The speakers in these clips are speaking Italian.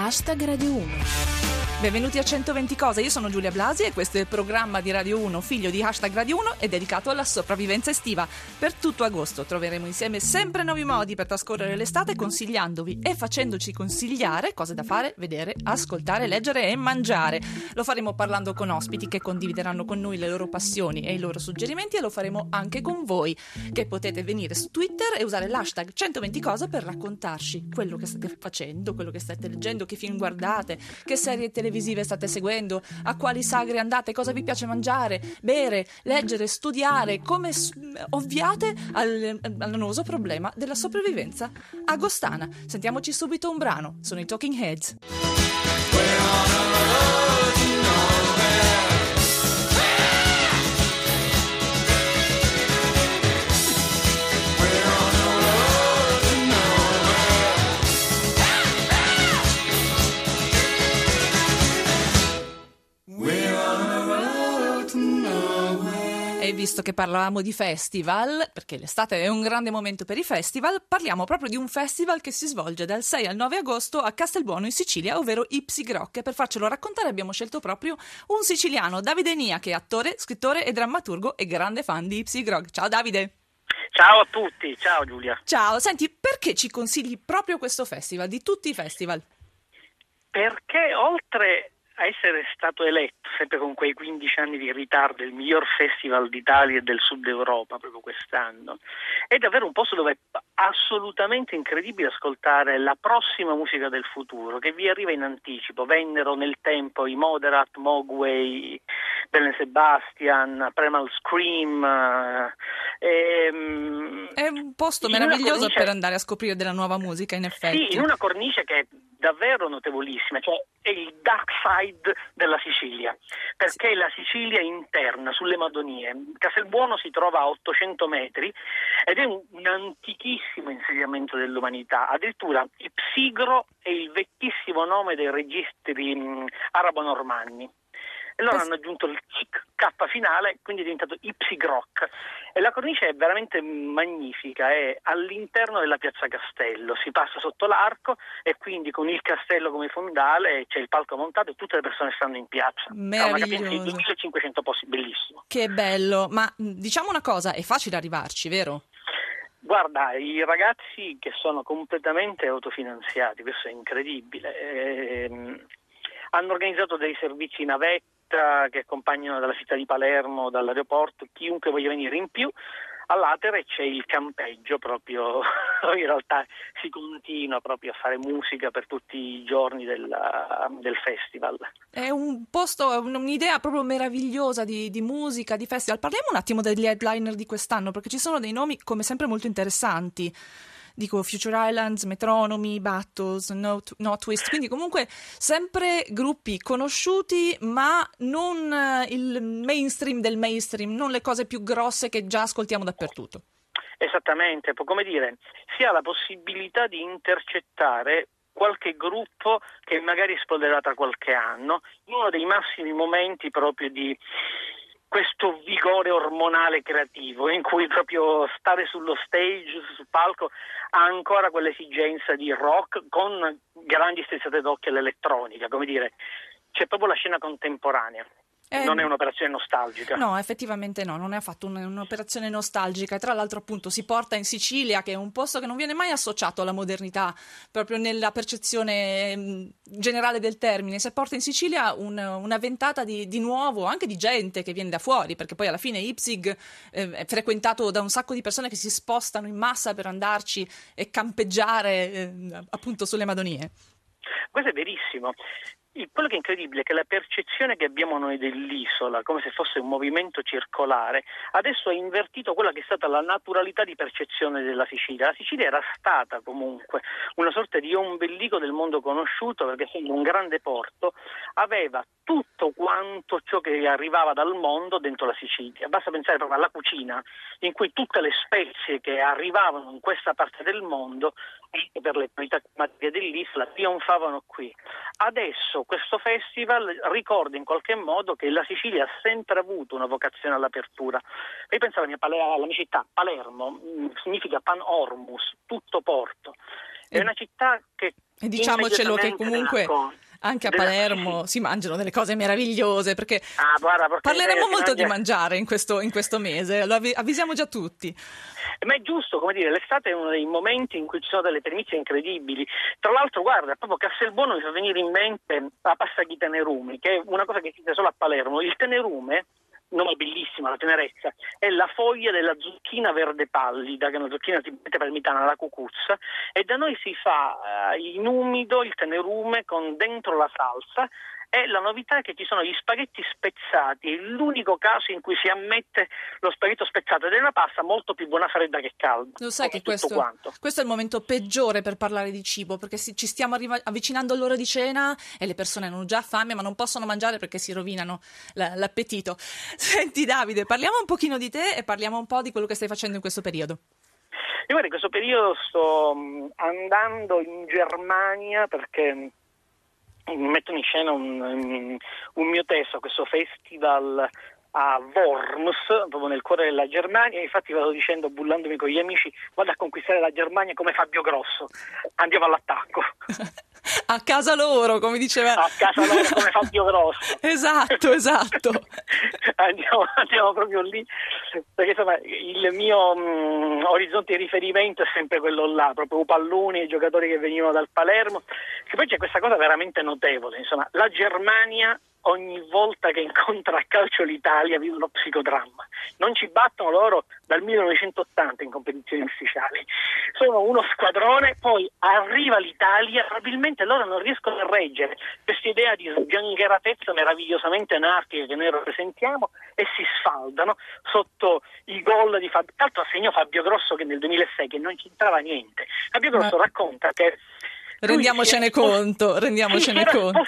hashtag Radio 1. Benvenuti a 120 cose, io sono Giulia Blasi e questo è il programma di Radio 1, figlio di hashtag Radio 1 e dedicato alla sopravvivenza estiva. Per tutto agosto troveremo insieme sempre nuovi modi per trascorrere l'estate consigliandovi e facendoci consigliare cose da fare, vedere, ascoltare, leggere e mangiare. Lo faremo parlando con ospiti che condivideranno con noi le loro passioni e i loro suggerimenti e lo faremo anche con voi, che potete venire su Twitter e usare l'hashtag 120 cose per raccontarci quello che state facendo, quello che state leggendo, che film guardate, che serie televisive televisive state seguendo, a quali sagre andate, cosa vi piace mangiare, bere, leggere, studiare, come ovviate al, all'annoso problema della sopravvivenza agostana. Sentiamoci subito un brano, sono i Talking Heads. Visto che parlavamo di festival, perché l'estate è un grande momento per i festival, parliamo proprio di un festival che si svolge dal 6 al 9 agosto a Castelbuono in Sicilia, ovvero Ipsigrock. E per farcelo raccontare abbiamo scelto proprio un siciliano, Davide Nia, che è attore, scrittore e drammaturgo e grande fan di Ipsigrock. Ciao Davide! Ciao a tutti, ciao Giulia. Ciao, senti, perché ci consigli proprio questo festival, di tutti i festival? Perché oltre a essere stato eletto, sempre con quei 15 anni di ritardo, il miglior festival d'Italia e del sud Europa proprio quest'anno, è davvero un posto dove è assolutamente incredibile ascoltare la prossima musica del futuro che vi arriva in anticipo. Vennero nel tempo i Moderat, Mogwai, Belen Sebastian, Primal Scream. Eh, ehm, è un posto meraviglioso cornice... per andare a scoprire della nuova musica, in effetti. Sì, in una cornice che è davvero notevolissima, cioè è il dark side della Sicilia, perché la Sicilia interna, sulle Madonie. Castelbuono si trova a 800 metri ed è un, un antichissimo insediamento dell'umanità, addirittura Psigro è il vecchissimo nome dei registri mh, arabo-normanni e loro hanno aggiunto il K finale, quindi è diventato Ipsigrock. E la cornice è veramente magnifica, è all'interno della piazza Castello, si passa sotto l'arco e quindi con il castello come fondale c'è il palco montato e tutte le persone stanno in piazza. Meraviglioso. Una 2500 posti, bellissimo. Che bello, ma diciamo una cosa, è facile arrivarci, vero? Guarda, i ragazzi che sono completamente autofinanziati, questo è incredibile, ehm, hanno organizzato dei servizi navette che accompagnano dalla città di Palermo, dall'aeroporto, chiunque voglia venire in più. All'Atere c'è il campeggio proprio, in realtà si continua proprio a fare musica per tutti i giorni della, del festival. È un posto, un'idea proprio meravigliosa di, di, musica, di festival. Parliamo un attimo degli headliner di quest'anno, perché ci sono dei nomi come sempre molto interessanti dico Future Islands, Metronomy, Battles, no, no, Twist, quindi comunque sempre gruppi conosciuti ma non eh, il mainstream del mainstream, non le cose più grosse che già ascoltiamo dappertutto. Esattamente, come dire, si ha la possibilità di intercettare qualche gruppo che magari esploderà tra qualche anno, in uno dei massimi momenti proprio di questo vigore ormonale creativo in cui proprio stare sullo stage, sul palco, ha ancora quell'esigenza di rock con grandi strizzate d'occhio all'elettronica, come dire, c'è proprio la scena contemporanea. Eh, non è un'operazione nostalgica. No, effettivamente no, non è affatto un'operazione nostalgica. E tra l'altro, appunto, si porta in Sicilia, che è un posto che non viene mai associato alla modernità, proprio nella percezione mm, generale del termine. Si porta in Sicilia un, una ventata di, di, nuovo, anche di gente che viene da fuori, perché poi alla fine Ipsig eh, è frequentato da un sacco di persone che si spostano in massa per andarci e campeggiare eh, appunto sulle Madonie. Questo è verissimo quello che è incredibile è che la percezione che abbiamo noi dell'isola, come se fosse un movimento circolare, adesso ha invertito quella che è stata la naturalità di percezione della Sicilia. La Sicilia era stata comunque una sorta di ombelico del mondo conosciuto perché essendo un grande porto aveva tutto quanto ciò che arrivava dal mondo dentro la Sicilia. Basta pensare proprio alla cucina, in cui tutte le spezie che arrivavano in questa parte del mondo, anche per le qualità climatiche dell'isola, trionfavano qui. Adesso questo festival ricorda in qualche modo che la Sicilia ha sempre avuto una vocazione all'apertura. Io pensavo alla mia, città, Palermo, mm, significa pan ormus, tutto porto. È una città che E diciamocelo che comunque anche a Palermo si mangiano delle cose meravigliose perché ah, guarda, parleremo molto di mangiare in questo, in questo mese, lo avvisiamo già tutti. Ma è giusto, come dire, l'estate è uno dei momenti in cui ci sono delle primizie incredibili. Tra l'altro, guarda, proprio Castelbuono mi fa venire in mente la pasta di tenerumi, che è una cosa che esiste solo a Palermo. Il tenerume nome bellissima, la tenerezza, è la foglia della zucchina verde pallida, che è una zucchina tipicamente parmitana, la cucuzza, e da noi si fa eh, in umido il tenerume con dentro la salsa e la novità è che ci sono gli spaghetti spezzati, è l'unico caso in cui si ammette lo spaghetto spezzato ed è una pasta molto più buona fredda che calda. Lo sai che questo, questo, è il momento peggiore per parlare di cibo, perché ci stiamo arriva- avvicinando all'ora di cena e le persone hanno già fame ma non possono mangiare perché si rovinano la- l'appetito. Senti Davide, parliamo un pochino di te e parliamo un po' di quello che stai facendo in questo periodo. Io in questo periodo sto mm, andando in Germania perché mettono in scena un, un mio testo questo festival a Worms, proprio nel cuore della Germania, infatti vado dicendo, bullandomi con gli amici, vado a conquistare la Germania come Fabio Grosso, andiamo all'attacco. a casa loro, come diceva. A casa loro come Fabio Grosso. esatto, esatto. andiamo, andiamo, proprio lì, perché insomma il mio mh, mm, orizzonte di riferimento è sempre quello là, proprio Palloni, i giocatori che venivano dal Palermo, che poi c'è questa cosa veramente notevole, insomma, la Germania ogni volta che incontra a calcio l'Italia vive uno psicodramma. Non ci battono loro dal 1980 in competizioni ufficiali. Sono uno squadrone, poi arriva l'Italia, probabilmente loro non riescono a reggere questa idea di sgangheratezza meravigliosamente anarchica che noi rappresentiamo e si sfaldano sotto i gol di Fabio. L'altro segno Fabio Grosso che nel 2006 che non c'entrava niente. Fabio Grosso Ma... racconta che rendiamocene conto, rendiamocene conto.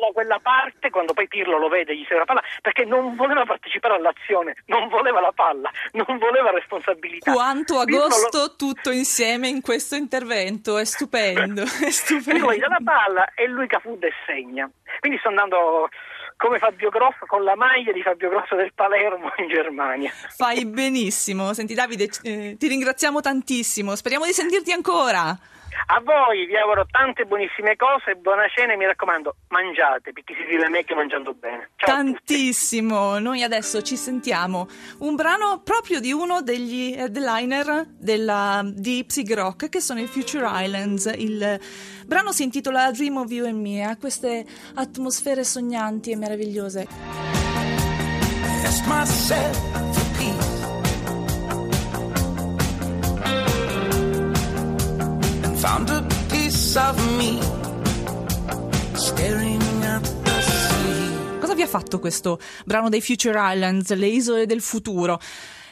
da quella parte, quando poi Pirlo lo vede, gli serve la palla, perché non voleva partecipare all'azione, non voleva la palla, non voleva responsabilità. Quanto agosto lo... tutto insieme in questo intervento, è stupendo, è stupendo. Gli dà la palla e lui Cafuda e segna. Quindi sto andando come Fabio Grosso con la maglia di Fabio Grosso del Palermo in Germania. Fai benissimo. Senti Davide, eh, ti ringraziamo tantissimo. Speriamo di sentirti ancora. A voi vi auguro tante buonissime cose, buona cena e mi raccomando, mangiate, perché si vive meglio mangiando bene. Ciao Tantissimo, noi adesso ci sentiamo un brano proprio di uno degli headliner della, di Psyg Rock che sono i Future Islands. Il brano si intitola Dream of You and Me, ha queste atmosfere sognanti e meravigliose. Ask found a piece of me staring at the sea. Cosa vi ha fatto questo brano dei Future Islands, le isole del futuro?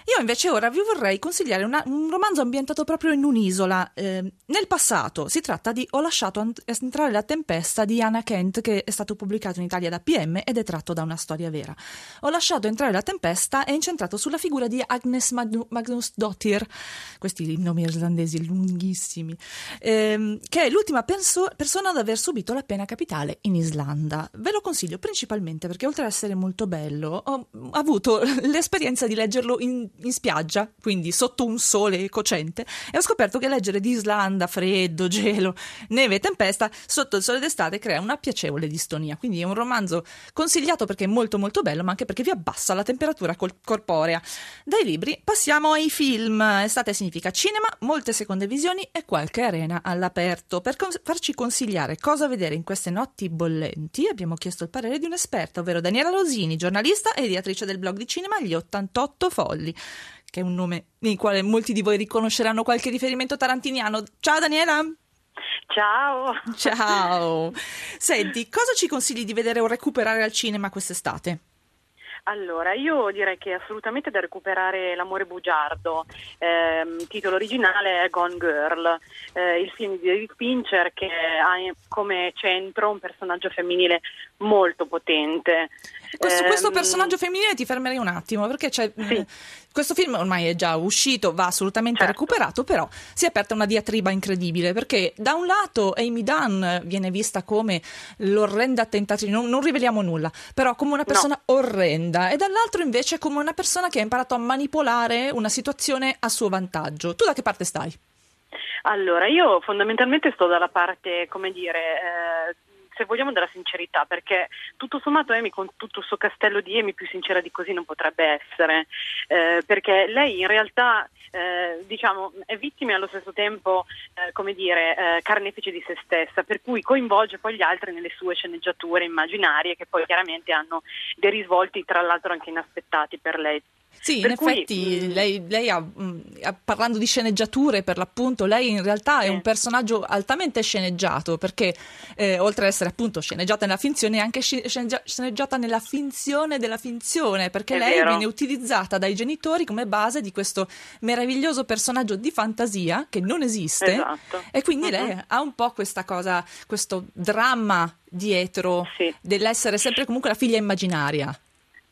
Io invece ora vi vorrei consigliare una, un romanzo ambientato proprio in un'isola. Eh, nel passato si tratta di Ho lasciato entrare la tempesta di Anna Kent che è stato pubblicato in Italia da PM ed è tratto da una storia vera. Ho lasciato entrare la tempesta è incentrato sulla figura di Agnes Magnus Dottir, questi nomi irlandesi lunghissimi, ehm, che è l'ultima penso- persona ad aver subito la pena capitale in Islanda. Ve lo consiglio principalmente perché oltre ad essere molto bello ho avuto l'esperienza di leggerlo in in spiaggia, quindi sotto un sole cocente, e ho scoperto che leggere di Islanda, freddo, gelo, neve e tempesta sotto il sole d'estate crea una piacevole distonia. Quindi è un romanzo consigliato perché è molto molto bello, ma anche perché vi abbassa la temperatura col- corporea. Dai libri passiamo ai film. Estate significa cinema, molte seconde visioni e qualche arena all'aperto. Per con- farci consigliare cosa vedere in queste notti bollenti, abbiamo chiesto il parere di un'esperta, ovvero Daniela Rosini, giornalista e editrice del blog di cinema Gli 88 Folli che è un nome nel quale molti di voi riconosceranno qualche riferimento tarantiniano. Ciao Daniela! Ciao! Ciao! Senti, cosa ci consigli di vedere o recuperare al cinema quest'estate? Allora, io direi che è assolutamente da recuperare L'amore bugiardo. Eh, titolo originale è Gone Girl, eh, il film di David Fincher che ha come centro un personaggio femminile molto potente. Questo, questo ehm, personaggio femminile ti fermerei un attimo perché c'è, sì. Eh, questo film ormai è già uscito, va assolutamente certo. recuperato, però si è aperta una diatriba incredibile perché da un lato Amy Dunn viene vista come l'orrenda tentazione, non, non riveliamo nulla, però come una persona no. orrenda e dall'altro invece come una persona che ha imparato a manipolare una situazione a suo vantaggio. Tu da che parte stai? Allora, io fondamentalmente sto dalla parte, come dire, eh, se vogliamo della sincerità, perché tutto sommato Amy con tutto il suo castello di Amy più sincera di così non potrebbe essere, eh, perché lei in realtà eh, diciamo, è vittima e allo stesso tempo eh, come dire, eh, carnefice di se stessa, per cui coinvolge poi gli altri nelle sue sceneggiature immaginarie che poi chiaramente hanno dei risvolti tra l'altro anche inaspettati per lei. Sì, per in cui, effetti mm, lei, lei ha, mm, parlando di sceneggiature per l'appunto, lei in realtà è un personaggio altamente sceneggiato perché eh, oltre ad essere appunto sceneggiata nella finzione è anche sceneggiata nella finzione della finzione perché è lei vero. viene utilizzata dai genitori come base di questo meraviglioso personaggio di fantasia che non esiste esatto. e quindi uh-huh. lei ha un po' questa cosa, questo dramma dietro sì. dell'essere sempre comunque la figlia immaginaria.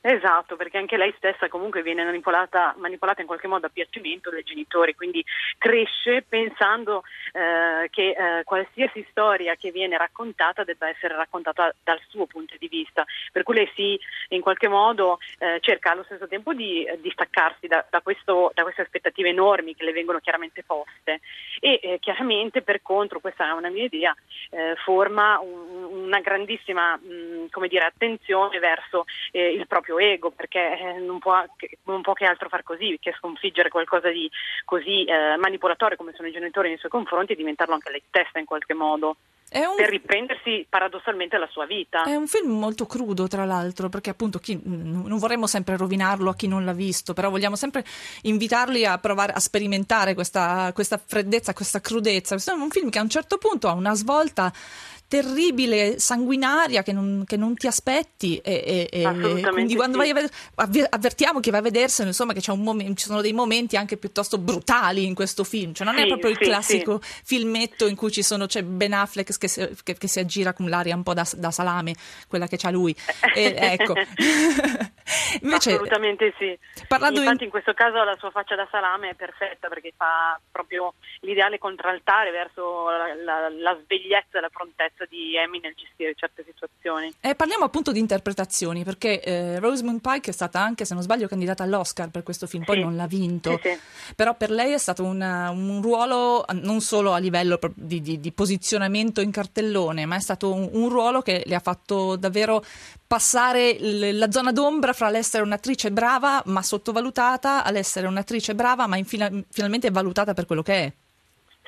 Esatto, perché anche lei stessa comunque viene manipolata, manipolata in qualche modo a piacimento dai genitori, quindi cresce pensando eh, che eh, qualsiasi storia che viene raccontata debba essere raccontata dal suo punto di vista, per cui lei si in qualche modo eh, cerca allo stesso tempo di distaccarsi da, da, da, queste aspettative enormi che le vengono chiaramente poste. E eh, chiaramente per contro, questa è una mia idea, eh, forma un, una grandissima mh, come dire, attenzione verso eh, il proprio ego perché eh, non può, non può, che altro far così che sconfiggere qualcosa di così eh, manipolatorio come sono i genitori nei suoi confronti e diventarlo anche lei stessa in qualche modo. Un... per riprendersi paradossalmente la sua vita. È un film molto crudo, tra l'altro, perché appunto chi, non vorremmo sempre rovinarlo a chi non l'ha visto, però vogliamo sempre invitarli a provare a sperimentare questa, questa freddezza, questa crudezza. Questo è un film che a un certo punto ha una svolta terribile, sanguinaria che non, che non ti aspetti e, e, e quindi quando sì. vai a vedere, avvertiamo che va a vederselo insomma che momento, ci sono dei momenti anche piuttosto brutali in questo film cioè non sì, è proprio il classico filmetto in cui ci sono, c'è Ben Affleck che si, che, che si aggira con l'aria un po' da, da salame quella che c'ha lui. Ecco Invece, assolutamente sì infatti in... in questo caso la sua faccia da salame è perfetta perché fa proprio l'ideale contraltare verso la, la, la svegliezza e la prontezza di Amy nel gestire certe situazioni. Eh, parliamo appunto di interpretazioni, perché eh, Rosamund Pike è stata anche, se non sbaglio, candidata all'Oscar per questo film, poi sì. non l'ha vinto, sì, sì. però per lei è stato una, un ruolo non solo a livello di, di, di, posizionamento in cartellone, ma è stato un, un ruolo che le ha fatto davvero passare l- la zona d'ombra fra l'essere un'attrice brava ma sottovalutata all'essere un'attrice brava ma infina- finalmente valutata per quello che è.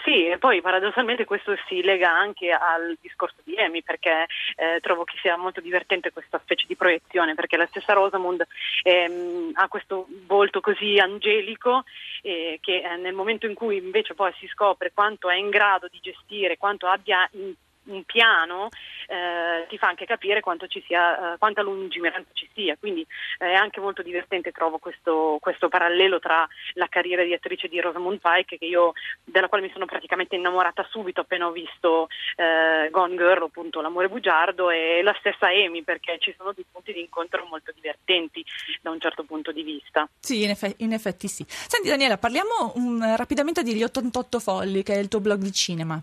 Sì, e poi paradossalmente questo si lega anche al discorso di Amy perché eh, trovo che sia molto divertente questa specie di proiezione perché la stessa Rosamund ehm, ha questo volto così angelico eh, che eh, nel momento in cui invece poi si scopre quanto è in grado di gestire, quanto abbia in un piano eh, ti fa anche capire ci sia, eh, quanta lungimiranza ci sia, quindi eh, è anche molto divertente trovo questo, questo, parallelo tra la carriera di attrice di Rosamund Pike io, della quale mi sono praticamente innamorata subito appena ho visto eh, Gone Girl, appunto L'amore bugiardo e la stessa Amy perché ci sono dei punti di incontro molto divertenti da un certo punto di vista. Sì, in, eff- in effetti sì. Senti Daniela, parliamo um, rapidamente degli 88 Folli che è il tuo blog di cinema.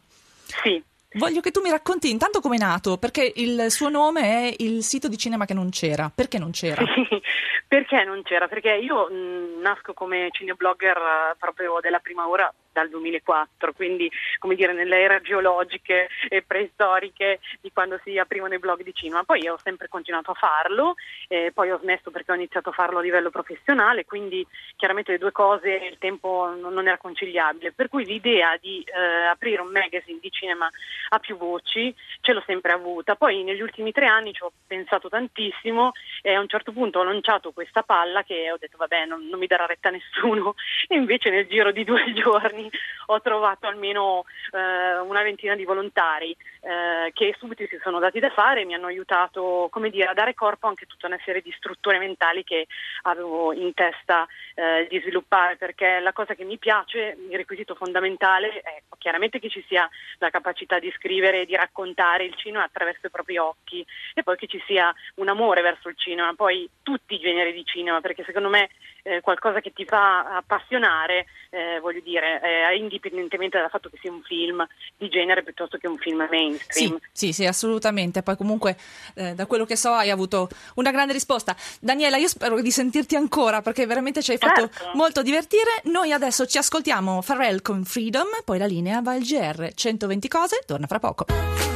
Sì. Voglio che tu mi racconti intanto come è nato, perché il suo nome è il sito di cinema che non c'era. Perché non c'era? perché non c'era? Perché io mh, nasco come cineblogger uh, proprio della prima ora dal 2004, quindi come dire nelle era geologiche e preistoriche di quando si aprivano i blog di cinema. Poi io ho sempre continuato a farlo, eh, poi ho smesso perché ho iniziato a farlo a livello professionale, quindi chiaramente le due cose il tempo non era conciliabile. Per cui l'idea di eh, aprire un magazine di cinema a più voci ce l'ho sempre avuta. Poi negli ultimi tre anni ci ho pensato tantissimo e a un certo punto ho lanciato questa palla che ho detto vabbè non, non mi darà retta nessuno e invece nel giro di due giorni ho trovato almeno eh, una ventina di volontari eh, che subito si sono dati da fare e mi hanno aiutato dire, a dare corpo anche a tutta una serie di strutture mentali che avevo in testa eh, di sviluppare perché la cosa che mi piace, il requisito fondamentale è chiaramente che ci sia la capacità di scrivere e di raccontare il cinema attraverso i propri occhi e poi che ci sia un amore verso il cinema, poi tutti i generi di cinema perché secondo me eh, qualcosa che ti fa appassionare, eh, voglio dire, eh, indipendentemente dal fatto che sia un film di genere piuttosto che un film mainstream. Sì, sì, sì assolutamente. Poi comunque eh, da quello che so hai avuto una grande risposta. Daniela, io spero di sentirti ancora perché veramente ci hai fatto certo. molto divertire. Noi adesso ci ascoltiamo Pharrell con Freedom, poi la linea va al GR 120 cose, torna fra poco.